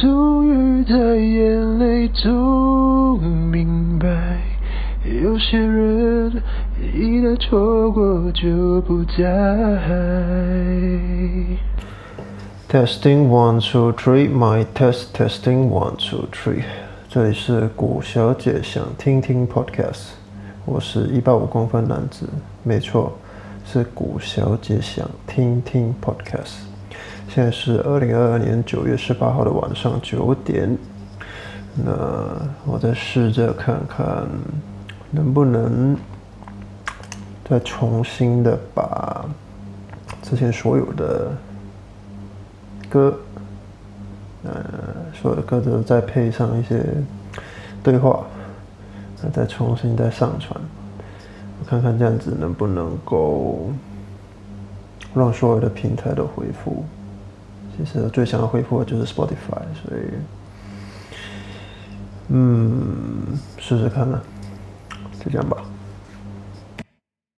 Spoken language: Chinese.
终于在眼泪中明白，有些人一旦错过就不再。Testing one two three, my test testing one two three。这里是古小姐想听听 Podcast，我是一百五公分男子，没错，是古小姐想听听 Podcast。现在是二零二二年九月十八号的晚上九点，那我再试着看看能不能再重新的把之前所有的歌，呃，所有的歌都再配上一些对话，再重新再上传，看看这样子能不能够让所有的平台都恢复。其实最想要恢复的就是 Spotify，所以，嗯，试试看呢，就这样吧。